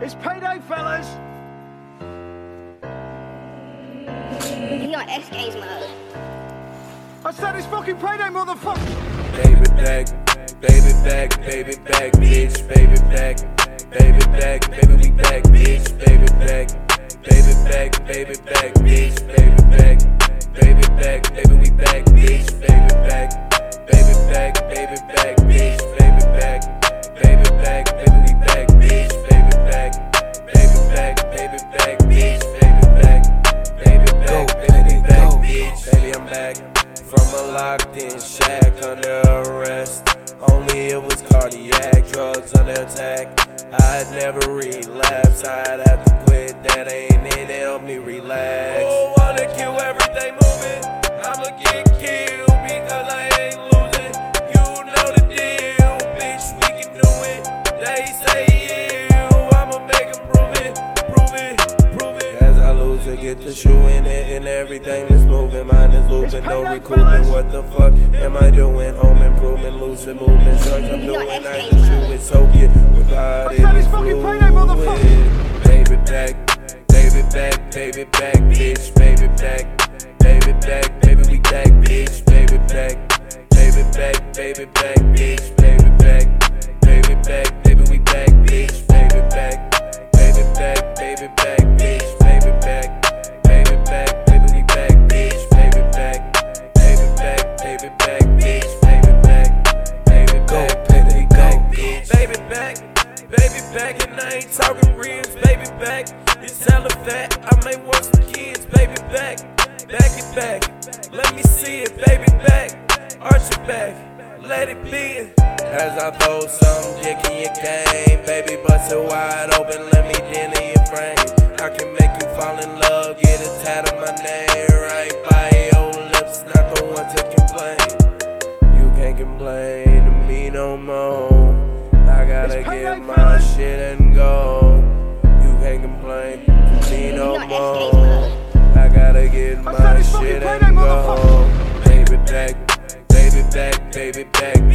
It's payday, fellas. He on X Games mode. I said it's fucking payday, motherfucker. Baby back, baby back, baby back, bitch, baby back, baby back, baby we back, From a locked in shack under arrest. Only it was cardiac, drugs under attack. I'd never relapse, I'd have to quit. That ain't it, help me relax. Oh, wanna kill everything moving. I'ma get killed because I ain't losing. You know the deal, bitch, we can do it. They say you, I'ma make prove it, prove it, prove it. As I lose, I get the shoe in it and everything is moving. No recouping. What the fuck am I doing? Home improvement, lucid movement. Drugs I'm doing, I can shoot it. So get without it. It's fluid. Baby back, baby back, baby back, bitch, baby back, baby back, baby we back, bitch, baby back, baby back, baby back, back. Baby back and I ain't talking rims, baby back. It's hella fat, I may want some kids, baby back. Back it back, let me see it, baby back. Arch it back, let it be. As I throw some dick in your game, baby bust it wide open, let me in your frame. I can make you fall in love, get a tat of my name right by your lips, not the one to complain. You can't complain to me no more. Shit and go. You can't complain to me no on X Games more. I gotta get my said it's fucking shit payday, and go. Baby back, baby back, baby back, bitch,